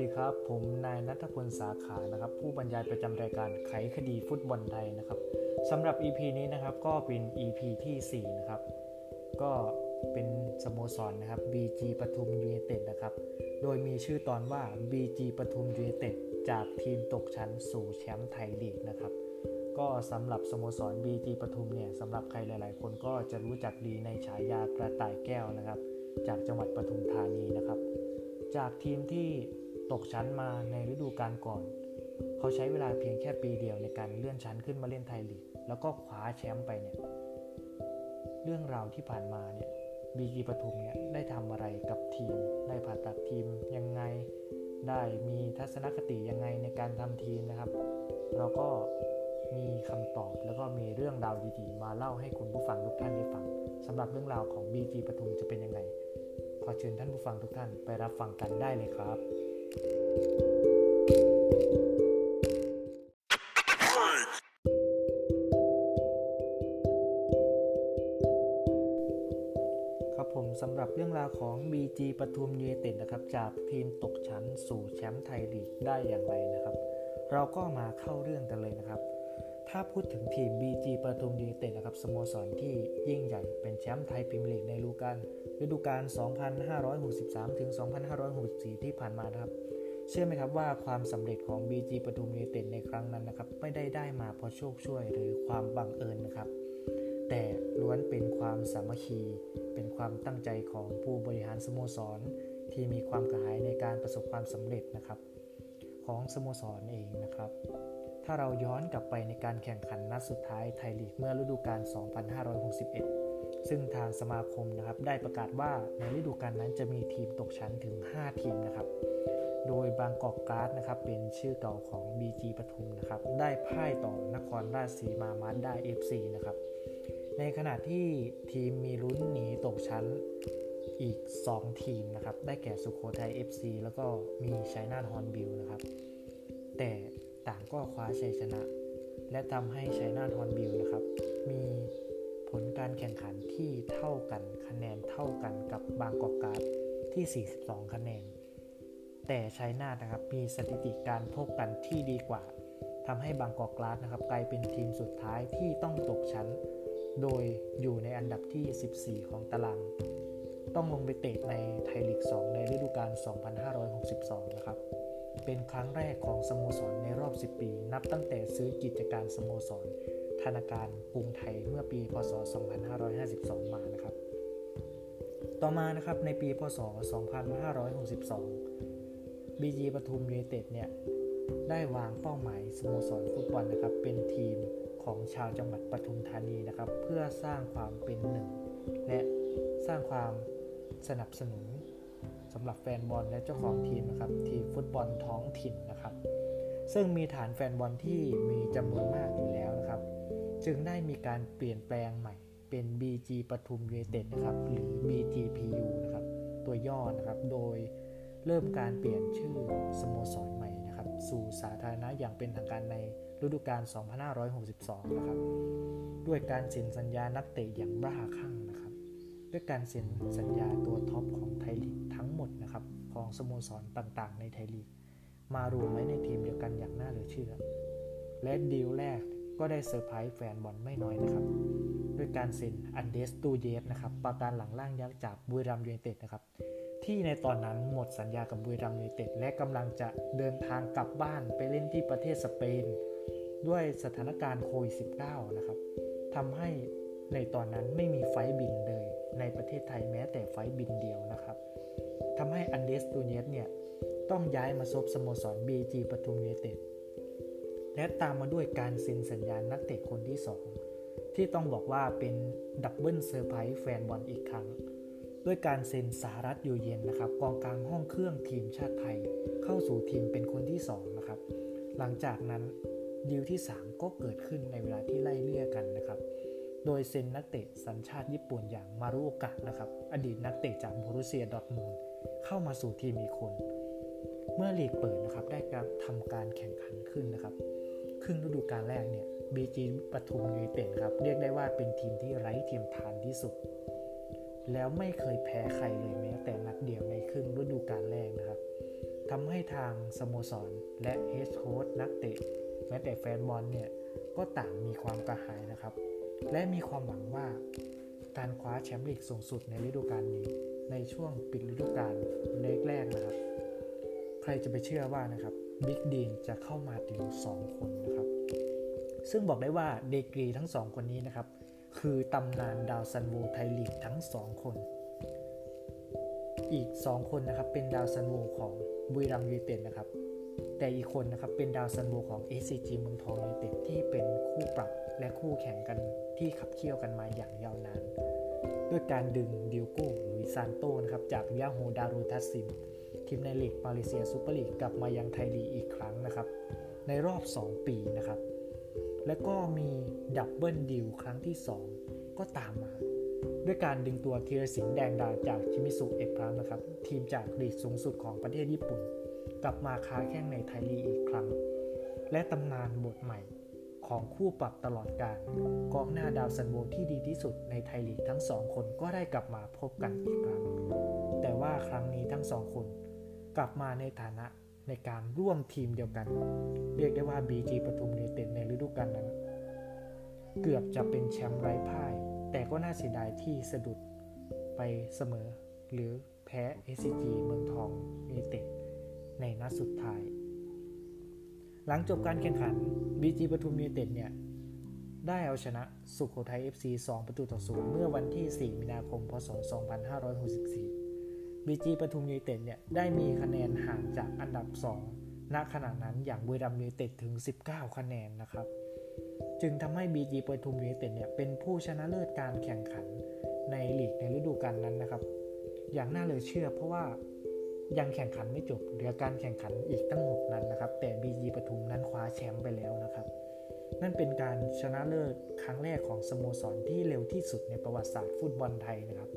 ดีครับ ผมนายนัทพลสาขานะครับ ผู้บรรยายประจำรายการไขคดีฟุตบอลไทยนะครับสำหรับ EP นี้นะครับก็เป็น EP ที่ 4 นะครับ ก็เป็นสโมสรนนะครับ BG ปทุมยูเนเต็ดนะครับ โดยมีชื่อตอนว่า BG ปทุมยูไนเต็ดจากทีมตกชั้นสู่แชมป์ไทยลีกนะครับ ก็สำหรับสโมสร BG ปทุมเนี่ยสำหรับใครหลาย ๆ คนก็จะรู้จักดีในฉายากระต่ายแก้วนะครับ จากจังหวัดปทุมธานีนะครับ จากทีมที่ ตกชั้นมาในฤดูกาลก่อน เขาใช้เวลาเพียงแค่ปีเดียวในการเลื่อนชั้นขึ้นมาเล่นไทยลีก แล้วก็คว้าแชมป์ไปเนี่ย เรื่องราวที่ผ่านมาเนี่ยบีจีปทุมเนี่ยได้ทำอะไรกับทีม ได้ผ่าตัดทีมยังไง ได้มีทัศนคติยังไงในการทำทีมนะครับ เราก็มีคำตอบแล้วก็มีเรื่องราวดีๆ มาเล่าให้คุณผู้ฟังทุกท่านได้ฟังสำหรับเรื่องราวของ BG ปทุมจะเป็นยังไง ขอเชิญท่านผู้ฟังทุกท่านไปรับฟังกันได้เลยครับ ครับผมสำหรับเรื่องราวของ BG ปทุมยูเนเต็ดนะครับ จากทีมตกชั้นสู่แชมป์ไทยลีกได้อย่างไรนะครับ เราก็มาเข้าเรื่องกันเลยนะครับ ถ้าพูดถึงทีม BG ปทุมยูไนเต็ดนะครับสโมสรที่ยิ่งใหญ่เป็นแชมป์ไทยพรีเมียร์ลีกในฤดูกาลฤดูกาล 2563 ถึง 2564 ที่ผ่านมานะครับ เชื่อไหมครับว่าความสำเร็จของ BG ปทุมยูไนเต็ดในครั้งนั้นนะครับ ไม่ได้ได้มาเพราะโชคช่วยหรือความบังเอิญนะครับ แต่ล้วนเป็นความสามัคคี เป็นความตั้งใจของผู้บริหารสโมสร ที่มีความกระหายในการประสบความสำเร็จนะครับ ของสโมสรเองนะครับ ถ้าเราย้อนกลับไปในการแข่งขันนัดสุดท้ายไทยลีกเมื่อฤดูกาล 2561 ซึ่งทางสมาคมนะครับได้ประกาศว่าในฤดูกาลนั้นจะมีทีมตกชั้นถึง 5 ทีมนะครับโดยบางกอกการ์ดนะครับเป็นชื่อเก่าของ BG ปทุมนะครับได้พ่ายต่อนครราชสีมามาได้ FC นะครับในขณะที่ทีมมีลุ้นหนีตกชั้นอีก 2 ทีมนะครับได้แก่สุโขทัย FC แล้วก็มีชัยนาทฮอร์นบิลนะครับแต่ ก็คว้าชัยชนะ และทำให้ชัยนาทฮอร์นบิลนะครับ มีผลการแข่งขันที่เท่ากันคะแนนเท่ากันกับบางกอกกล๊าสที่ 42 คะแนน แต่ชัยนาทนะครับมีสถิติการพบกันที่ดีกว่าทำให้บางกอกกล๊าสนะครับกลายเป็นทีมสุดท้ายที่ต้องตกชั้น โดยอยู่ในอันดับที่ 14 ของตาราง ต้องลงไปเตะในไทยลีก 2 ในฤดูกาล 2562 นะครับ เป็นครั้งแรกของสโมสรในรอบ 10 ปี นับตั้งแต่ซื้อกิจการสโมสร ธนาคารกรุงไทยเมื่อปี พศ 2552 มานะครับ ต่อมานะครับในปี พศ 2562 BG ปทุมยูเนเต็ดเนี่ยได้วางเป้าหมายสโมสรฟุตบอลนะครับเป็นทีมของชาวจังหวัดปทุมธานีนะครับ เพื่อสร้างความเป็นหนึ่ง และสร้างความสนับสนุน สำหรับแฟนบอลและเจ้าของทีมนะครับทีมฟุตบอลท้องถิ่นนะครับ ซึ่งมีฐานแฟนบอลที่มีจำนวนมากอยู่แล้วนะครับ จึงได้มีการเปลี่ยนแปลงใหม่เป็น BG ปทุมยูเนเต็ดนะครับหรือ BGPU นะครับตัวย่อนะครับโดยเริ่มการเปลี่ยนชื่อสโมสรใหม่นะครับสู่สาธารณะอย่างเป็นทางการในฤดูกาล 2562 นะครับ ด้วยการเซ็นสัญญานักเตะอย่างบ้าคลั่งนะ ด้วยการเซ็นสัญญาตัวท็อปของไทยลีกทั้งหมดนะครับของสโมสรต่างๆ ในไทยลีกมารวมไว้ในทีมเดียวกันอย่างน่าเหลือเชื่อ และดีลแรกก็ได้เซอร์ไพรส์แฟนบอลไม่น้อยนะครับ ด้วยการเซ็นอันเดรสตูเญซนะครับปราการหลังร่างยักษ์จากบุรีรัมย์ยูไนเต็ดนะครับที่ในตอนนั้นหมดสัญญากับบุรีรัมย์ยูไนเต็ดและกำลังจะเดินทางกลับบ้านไปเล่นที่ประเทศสเปน ด้วยสถานการณ์โควิด -19 นะครับทำให้ในตอนนั้นไม่มีไฟบินเลย ในประเทศไทยแม้แต่ไฟบินเดียวนะครับทำให้อันเดรสตูเญซเนี่ยต้องย้ายมาซบสโมสร BG ปทุมยูไนเต็ดและตามมาด้วยการเซ็นสัญญานักเตะคนที่ 2 ที่ต้องบอกว่าเป็น double surprise แฟนบอลอีกครั้ง ด้วยการเซ็นสารัช อยู่เย็นนะครับกองกลางห้องเครื่องทีมชาติไทย เข้าสู่ทีมเป็นคนที่ 2 นะครับ หลังจากนั้นดีลที่ 3 ก็เกิดขึ้นในเวลาที่ไล่เลี่ยกันนะครับ โดยเซ็นนักเตะสัญชาติญี่ปุ่นอย่างมารุโอกะนะครับ อดีตนักเตะจากโบรุสเซียดอร์ทมุนด์เข้ามาสู่ทีมอีกคน เมื่อลีกเปิดนะครับได้การทำการแข่งขันขึ้นนะครับ ครึ่งฤดูกาลแรกเนี่ย BG ปทุมยูไนเต็ดครับ เรียกได้ว่าเป็นทีมที่ไร้เทียมทานที่สุด แล้วไม่เคยแพ้ใครเลยแม้แต่นัดเดียวในครึ่งฤดูกาลแรกนะครับทำให้ทางสโมสรและเฮดโค้ชนักเตะแม้แต่แฟนบอลเนี่ยก็ต่างมีความกระหายนะครับ และมีความหวังว่าการคว้าแชมป์ลีกสูงสุดในฤดูกาลนี้ ในช่วงปิดฤดูกาลเล็กแรกนะครับ ใครจะไปเชื่อว่านะครับบิ๊กดีนจะเข้ามาถึง 2 คนนะครับ ซึ่งบอกได้ว่าเดกรีทั้ง 2 คนนี้นะครับ คือตำนานดาวซัลโวไทยลีกทั้ง 2 คน อีก 2 คนนะครับเป็นดาวซัลโวของบุรีรัมยูไนเต็ดนะครับ แต่อีกคนนะครับเป็นดาวซันโวของ SCG เมืองทองยูไนเต็ดที่เป็นคู่ปรับและคู่แข่งกันที่ขับเคี่ยวกันมาอย่างยาวนาน ด้วยการดึงดิโอโก้หลุยส์ซานโตนะครับจากยะโฮร์ดารุลทักซิม ทีมในลีกมาเลเซียซูเปอร์ลีกกลับมายังไทยลีกอีกครั้งนะครับ ในรอบ 2 ปีนะครับ และก็มีดับเบิลดิวครั้งที่ 2 ก็ตามมาด้วยการดึงตัวธีรศิลป์แดงดาจากชิมิสุเอสพัลส์นะครับ ทีมจากลีกสูงสุดของประเทศญี่ปุ่น กลับมาค้าแข่งในไทยลีกอีกครั้ง และตำนานบทใหม่ของคู่ปรับตลอดกาล กองหน้าดาวซัลโวที่ดีที่สุดในไทยลีกทั้งสองคนก็ได้กลับมาพบกันอีกครั้ง แต่ว่าครั้งนี้ทั้งสองคนกลับมาในฐานะในการร่วมทีมเดียวกัน เรียกได้ว่า BG ปทุมยูไนเต็ดในฤดูกาลนั้น เกือบจะเป็นแชมป์ไร้พ่าย แต่ก็น่าเสียดายที่สะดุดไปเสมอ หรือแพ้ SCG เมืองทองยูไนเต็ด ในนัดสุดท้าย หลังจบการแข่งขัน BG ปทุมยูไนเต็ดเนี่ย ได้เอาชนะสุโขทัย FC 2 ประตูต่อศูนย์เมื่อวันที่ 4 มีนาคม พศ 2564 BG ปทุมยูไนเต็ดเนี่ย ได้มีคะแนนห่างจากอันดับ 2 ณขณะนั้นอย่างบุรีรัมย์ยูไนเต็ดถึง 19 คะแนนนะครับจึงทำให้ BG ปทุมยูไนเต็ดเนี่ยเป็นผู้ชนะเลิศการแข่งขันในลีกในฤดูกาลนั้นะครับ อย่างน่าเหลือเชื่อเพราะว่า ยังแข่งขันไม่จบเหลือการแข่งขันอีกตั้ง 6 นัดนนะครับ แต่ BG ปทุมนั้นคว้าแชมป์ไปแล้วนะครับ นั่นเป็นการชนะเลิศครั้งแรกของสโมสรที่เร็วที่สุดในประวัติศาสตร์ฟุตบอลไทยนะครับ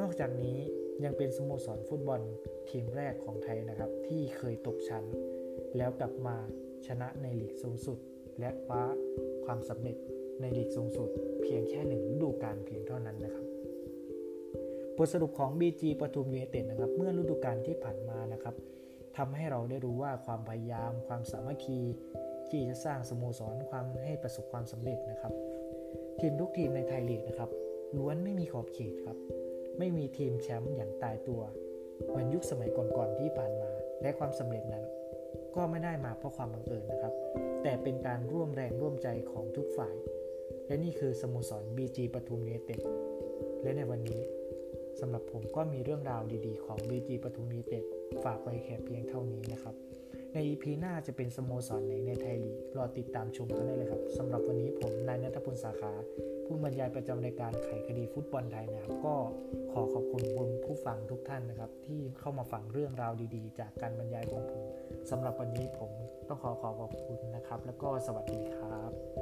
นอกจากนี้ยังเป็นสโมสรฟุตบอลทีมแรกของไทยนะครับ ที่เคยตกชั้น แล้วกลับมาชนะในลีกสูงสุด และคว้าความสำเร็จในลีกสูงสุด เพียงแค่หนึ่งฤดูกาลเพียงเท่านั้นนะครับ ทสรุปของ BG ปทุมยูไนเต็ดนะครับเมื่อฤดูกาลที่ผ่านมานะครับทำให้เราได้รู้ว่าความพยายาม ความสามัคคีที่จะสร้างสโมสรความให้ประสบความสำเร็จนะครับ ทีมทุกทีมในไทยลีกนะครับล้วนไม่มีขอบเขตครับ ไม่มีทีมแชมป์อย่างตายตัว เหมือนยุคสมัยก่อนๆที่ผ่านมา และความสำเร็จนั้น ก็ไม่ได้มาเพราะความบังเอิญนะครับ แต่เป็นการร่วมแรงร่วมใจของทุกฝ่าย และนี่คือสโมสร BG ปทุมยูไนเต็ดและในวันนี้ สำหรับผมก็มีเรื่องราวดีๆของ BG ปทุมยูเต็ดฝากไว้แค่เพียงเท่านี้นะครับ ใน EP หน้าจะเป็นสโมสรไหนในไทยลีกรอติดตามชมกันได้เลยครับสำหรับวันนี้ผมนายนัทพลสาขา ผู้บรรยายประจำรายการไขคดีฟุตบอลไทยนะครับ ก็ขอขอบคุณผู้ฟังทุกท่านนะครับ ที่เข้ามาฟังเรื่องราวดีๆ จากการบรรยายของผมสำหรับวันนี้ผมต้องขอขอขอบคุณนะครับ แล้วก็สวัสดีครับ